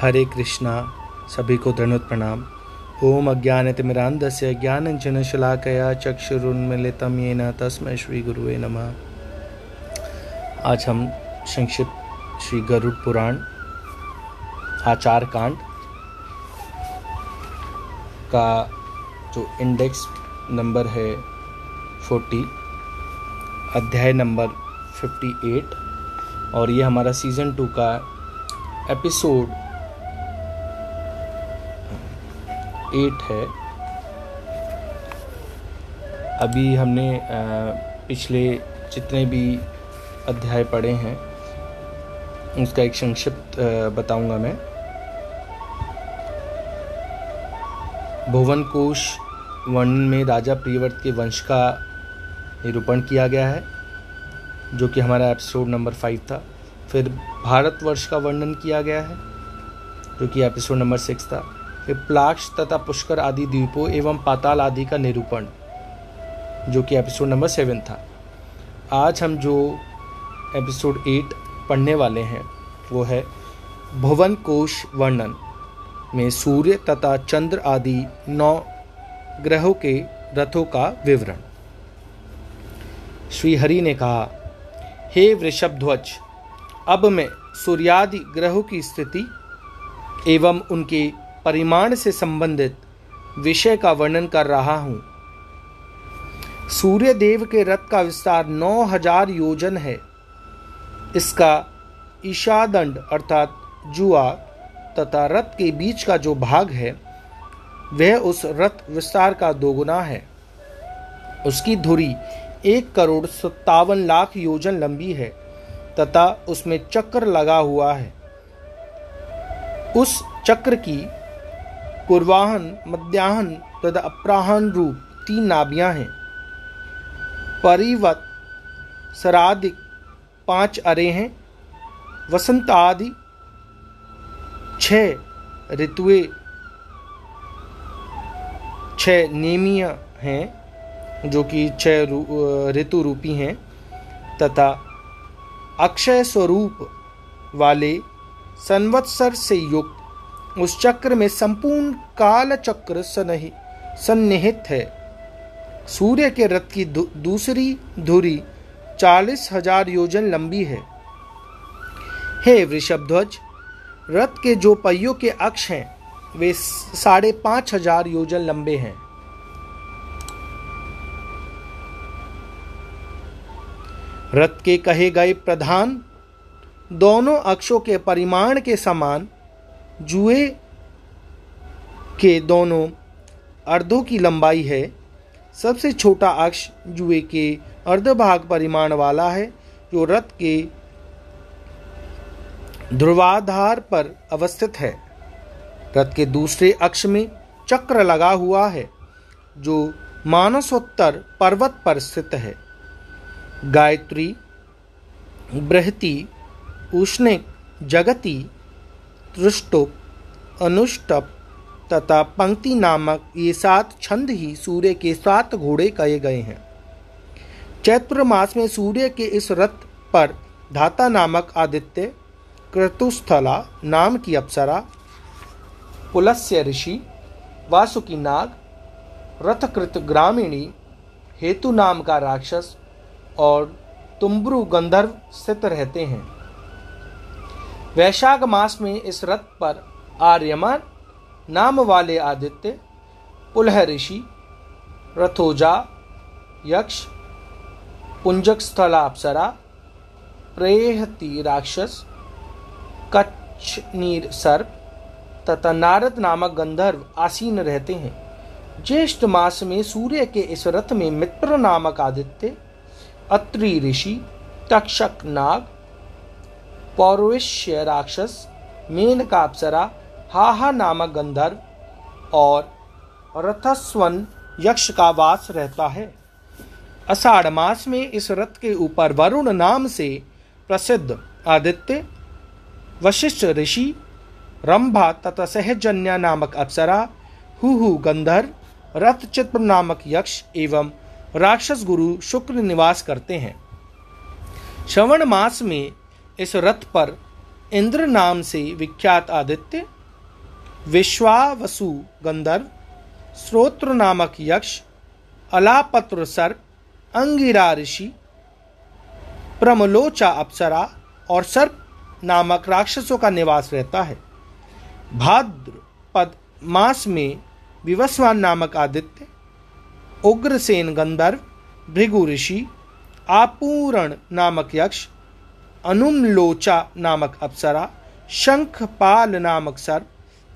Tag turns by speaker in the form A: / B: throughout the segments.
A: हरे कृष्णा, सभी को धनुत प्रणाम। ओम अज्ञान तिमिरांधस्य ज्ञानंजन शलाकया अज्ञानतिमिरान्धस्य ज्ञानञ्जनशलाकया चक्षुरुन्मिलितं येन श्री श्रीगुरुवे नमः। आज हम संक्षिप्त श्री गरुड़ पुराण, आचार कांड का जो इंडेक्स नंबर है फोर्टी अध्याय नंबर फिफ्टी एट और ये हमारा सीज़न टू का एपिसोड एट है। अभी हमने पिछले जितने भी अध्याय पढ़े हैं, उसका एक संक्षिप्त बताऊँगा मैं। भुवन कोश वर्णन में राजा प्रियवर्त के वंश का निरूपण किया गया है, जो कि हमारा एपिसोड नंबर फाइव था। फिर भारतवर्ष का वर्णन किया गया है, जो कि एपिसोड नंबर सिक्स था। फिर प्लाक्ष तथा पुष्कर आदि द्वीपों एवं पाताल आदि का निरूपण, जो कि एपिसोड नंबर सेवन था। आज हम जो एपिसोड एट पढ़ने वाले हैं, वो है भुवन कोश वर्णन में सूर्य तथा चंद्र आदि नौ ग्रहों के रथों का विवरण। श्री हरि ने कहा, हे वृषभ ध्वज अब मैं सूर्यादि ग्रहों की स्थिति एवं उनके परिमाण से संबंधित विषय का वर्णन कर रहा हूँ। सूर्य देव के रथ का विस्तार नौ हज़ार योजन है। इसका ईशादंड अर्थात जुआ तथा रथ के बीच का जो भाग है, वह उस रथ विस्तार का दोगुना है। उसकी धुरी एक करोड़ सत्तावन लाख योजन लंबी है तथा उसमें चक्र लगा हुआ है। उस चक्र की पूर्वाहन मध्याहन तथा अपराहन रूप तीन नाभियाँ हैं। परिवत सराधिक पाँच अरे हैं। वसंत आदि छह ऋतुए छह नेमिय हैं जो कि छह ऋतु रू, रूपी हैं तथा अक्षय स्वरूप वाले संवत्सर से युक्त उस चक्र में संपूर्ण काल चक्र सनहि सन्निहित है। सूर्य के रथ की दू, दूसरी धुरी चालीस हज़ार योजन लंबी है। हे वृषभध्वज रथ के जो पहियों के अक्ष हैं वे साढ़े पाँच हज़ार योजन लंबे हैं। रथ के कहे गए प्रधान दोनों अक्षों के परिमाण के समान जुए के दोनों अर्धों की लंबाई है। सबसे छोटा अक्ष जुए के अर्धभाग परिमाण वाला है, जो रथ के ध्रुवाधार पर अवस्थित है। रथ के दूसरे अक्ष में चक्र लगा हुआ है, जो मानसोत्तर पर्वत पर स्थित है। गायत्री, बृहति, उष्णिक, जगति तृष्टुप अनुष्टप। तथा पंक्ति नामक ये सात छंद ही सूर्य के सात घोड़े कहे गए हैं। चैत्र मास में सूर्य के इस रथ पर धाता नामक आदित्य, क्रतुस्थला नाम की अप्सरा, पुलस्य ऋषि, वासुकी नाग, रथकृत ग्रामीणी, हेतु नाम का राक्षस और तुम्ब्रु गंधर्व स्थित रहते हैं। वैशाख मास में इस रथ पर आर्यमान, नाम वाले आदित्य, पुलह ऋषि, रथोजा, यक्ष, पुंजक स्थला अप्सरा प्रेहती राक्षस, कच्छ नीर सर्प तथा नारद नामक गंधर्व आसीन रहते हैं। ज्येष्ठ मास में सूर्य के इस रथ में मित्र नामक आदित्य, अत्रि ऋषि, तक्षक नाग पौरविश्य राक्षस मेनका अप्सरा हाहा नामक गंधर्व और रथस्वन यक्ष का वास रहता है। अषाढ़ मास में इस रथ के ऊपर वरुण नाम से प्रसिद्ध आदित्य, वशिष्ठ ऋषि, रंभा तथा सहजन्या नामक अप्सरा, हुहु गंधर्व रथचित्र नामक यक्ष एवं राक्षस गुरु शुक्र निवास करते हैं। श्रवण मास में इस रथ पर इंद्र नाम से विख्यात आदित्य, विश्वावसु गंधर्व, श्रोत्र नामक यक्ष, अलापत्र सर्प, अंगिरा ऋषि, प्रमलोचा अप्सरा और सर्प नामक राक्षसों का निवास रहता है। भाद्रपद मास में विवस्वान नामक आदित्य, उग्रसेन गंधर्व, भृगु ऋषि, आपूरण नामक यक्ष अनुमलोचा नामक अप्सरा, शंखपाल नामक सर्प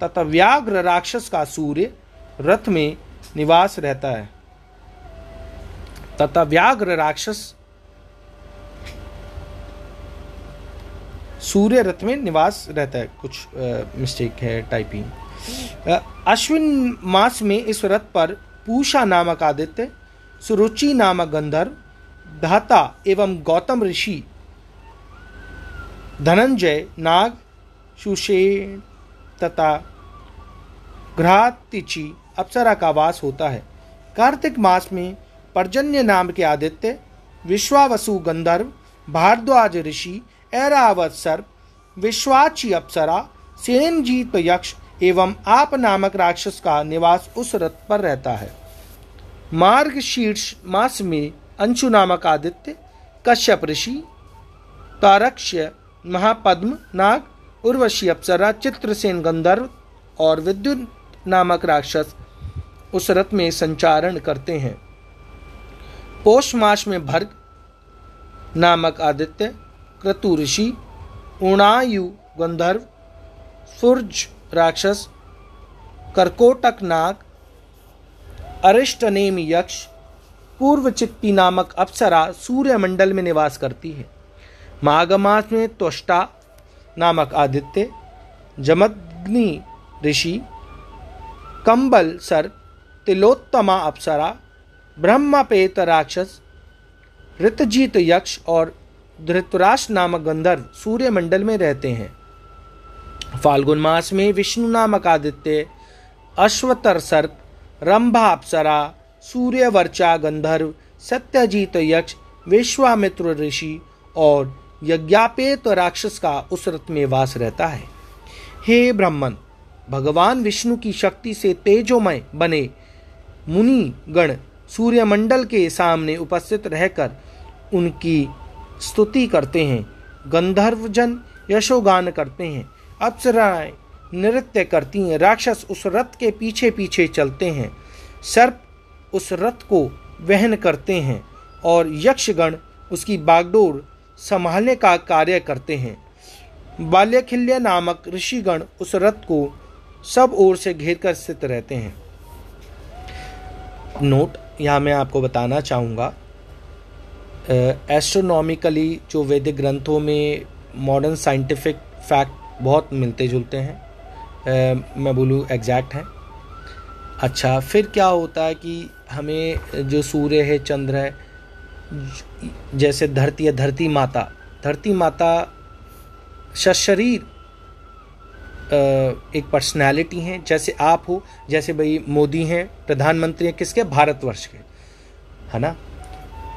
A: तथा व्याघ्र राक्षस का सूर्य रथ में निवास रहता है। तथा व्याघ्र राक्षस सूर्य रथ में निवास रहता है। कुछ मिस्टेक है टाइपिंग अश्विन मास में इस रथ पर पूषा नामक आदित्य, सुरुचि नामक गंधर्व, धाता एवं गौतम ऋषि धनंजय, नाग, सुषेण तथा घ्रातिची अप्सरा का वास होता है। कार्तिक मास में पर्जन्य नाम के आदित्य, विश्वावसु गंधर्व, भारद्वाज ऋषि, ऐरावत सर्प, विश्वाची अप्सरा, सेनजीत यक्ष एवं आप नामक राक्षस का निवास उस रथ पर रहता है। मार्ग शीर्ष मास में अंशु नामक आदित्य, कश्यप ऋषि तारक्ष्य महापद्म, नाग, उर्वशी अप्सरा, चित्रसेन गंधर्व और विद्युत नामक राक्षस उस रथ में संचारण करते हैं। पोष मास में भर्ग नामक आदित्य, क्रतु ऋषि उणायु गंधर्व, सूर्ज राक्षस, कर्कोटक नाग अरिष्टनेम यक्ष, पूर्व चित्ती नामक अप्सरा सूर्यमंडल में निवास करती है। माघ मास में त्वष्टा नामक आदित्य, जमग्नि ऋषि, कंबल सर्प तिलोत्तमा अप्सरा, ब्रह्मपेत राक्षस, ऋतजीत यक्ष और धृतराश नामक गंधर्व सूर्यमंडल में रहते हैं। फाल्गुन मास में विष्णु नामक आदित्य, अश्वतर सर्प रंभा अप्सरा, सूर्यवर्चा गंधर्व, सत्यजीत यक्ष, विश्वामित्र ऋषि और यज्ञापेत राक्षस का उस रथ में वास रहता है। हे ब्राह्मण, भगवान विष्णु की शक्ति से तेजोमय बने मुनि गण सूर्यमंडल के सामने उपस्थित रहकर उनकी स्तुति करते हैं, गंधर्वजन यशोगान करते हैं, अप्सराएँ नृत्य करती हैं, राक्षस उस रथ के पीछे पीछे चलते हैं, सर्प उस रथ को वहन करते हैं और यक्षगण उसकी बागडोर संभालने का कार्य करते हैं। बाल्यखिल्य नामक ऋषिगण उस रथ को सब ओर से घेर कर स्थित रहते हैं। नोट यहाँ मैं आपको बताना चाहूँगा एस्ट्रोनॉमिकली जो वैदिक ग्रंथों में मॉडर्न साइंटिफिक फैक्ट बहुत मिलते जुलते हैं आ, मैं बोलूँ एग्जैक्ट हैं। अच्छा फिर क्या होता है कि हमें जो सूर्य है चंद्र है जैसे धरती है, धरती माता। धरती माता सशरीर एक पर्सनैलिटी हैं। जैसे आप हो, जैसे भाई मोदी हैं, प्रधानमंत्री हैं, किसके? भारतवर्ष के। है ना?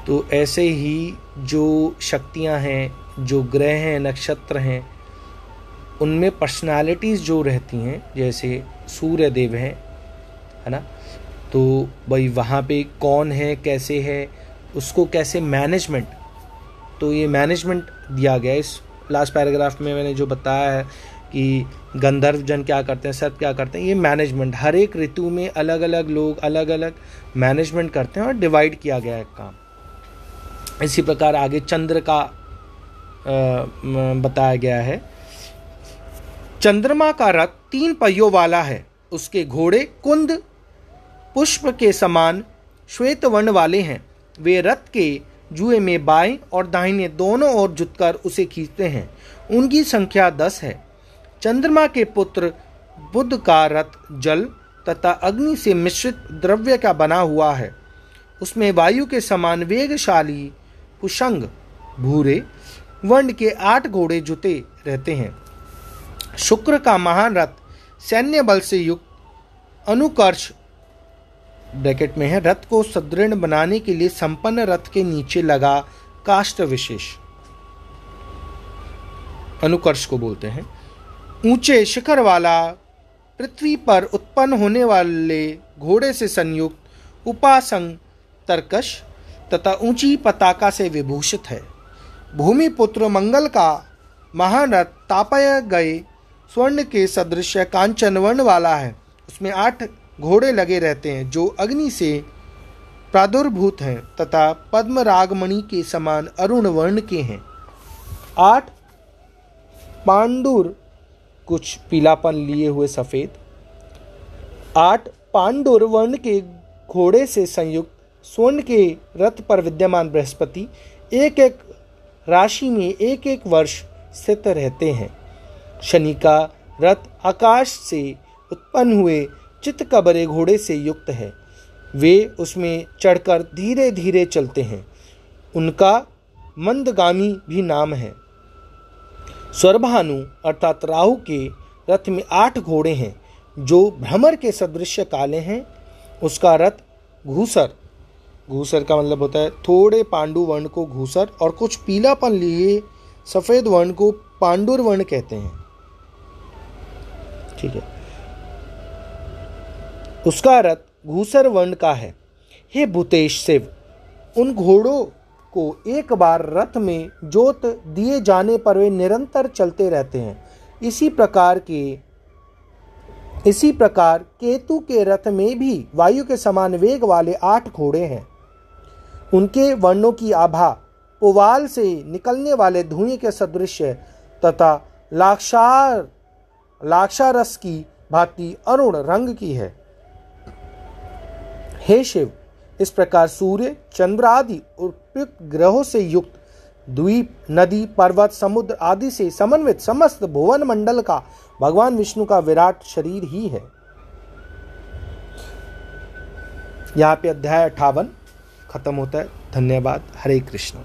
A: तो ऐसे ही जो शक्तियाँ हैं, जो ग्रह हैं, नक्षत्र हैं, उनमें पर्सनालिटीज़ जो रहती हैं, जैसे सूर्य देव हैं, है ना? तो भाई वहाँ पे कौन है, कैसे है उसको कैसे मैनेजमेंट तो ये मैनेजमेंट दिया गया इस लास्ट पैराग्राफ में मैंने जो बताया है कि गंधर्व जन क्या करते हैं सर्प क्या करते हैं, ये मैनेजमेंट हर एक ऋतु में अलग अलग लोग अलग अलग मैनेजमेंट करते हैं और डिवाइड किया गया है काम। इसी प्रकार आगे चंद्र का बताया गया है। चंद्रमा का रथ तीन पहियों वाला है। उसके घोड़े कुंद, पुष्प के समान श्वेत वर्ण वाले हैं। वे रथ के जुए में बाएँ और दाहिने दोनों ओर जुटकर उसे खींचते हैं। उनकी संख्या दस है। चंद्रमा के पुत्र बुद्ध का रथ जल तथा अग्नि से मिश्रित द्रव्य का बना हुआ है। उसमें वायु के समान वेगशाली पुषंग, भूरे, वर्ण के आठ घोड़े जुते रहते हैं। शुक्र का महान रथ सैन्य बल से युक्त, अनुकर्ष ब्रैकेट में है, रथ को सुदृढ़ बनाने के लिए संपन्न रथ के नीचे लगा काष्ट विशेष। अनुकर्ष को बोलते हैं, ऊँचे शिखर वाला, पृथ्वी पर उत्पन्न होने वाले घोड़े से संयुक्त उपासंग तरकश तथा ऊँची पताका से विभूषित है। भूमि पुत्र मंगल का महारथ तापय गए स्वर्ण के सदृश कांचन वर्ण वाला है। उसमें आठ घोड़े लगे रहते हैं, जो अग्नि से प्रादुर्भूत हैं तथा पद्म रागमणि के समान अरुण वर्ण के हैं। आठ, पांडुर कुछ पीलापन लिए हुए सफ़ेद। आठ पांडुर वर्ण के घोड़े से संयुक्त स्वर्ण के रथ पर विद्यमान बृहस्पति एक एक राशि में एक एक वर्ष स्थित रहते हैं। शनि का रथ आकाश से उत्पन्न हुए चित्त कबरे घोड़े से युक्त है। वे उसमें चढ़कर धीरे धीरे चलते हैं। उनका मंदगामी भी नाम है। स्वरभानु अर्थात राहु के रथ में आठ घोड़े हैं, जो भ्रमर के सदृश काले हैं। उसका रथ घूसर। घूसर का मतलब होता है थोड़े पांडु वर्ण को घूसर और कुछ पीलापन लिए सफ़ेद वर्ण को पांडुर वर्ण कहते हैं। ठीक है। उसका रथ घूसर वर्ण का है। हे भूतेश शिव, उन घोड़ों को एक बार रथ में जोत दिए जाने पर वे निरंतर चलते रहते हैं। इसी प्रकार के, इसी प्रकार केतु के रथ में भी वायु के समान वेग वाले आठ घोड़े हैं। उनके वर्णों की आभा पुवाल से निकलने वाले धुएँ के सदृश तथा लाक्षार, लाक्षारस की भांति अरुण रंग की है। हे शिव, इस प्रकार सूर्य, चंद्र आदि उपयुक्त ग्रहों से युक्त द्वीप, नदी, पर्वत, समुद्र आदि से समन्वित समस्त भुवन मंडल का, भगवान विष्णु का विराट शरीर ही है। यहाँ पे अध्याय अठावन खत्म होता है। धन्यवाद। हरे कृष्ण।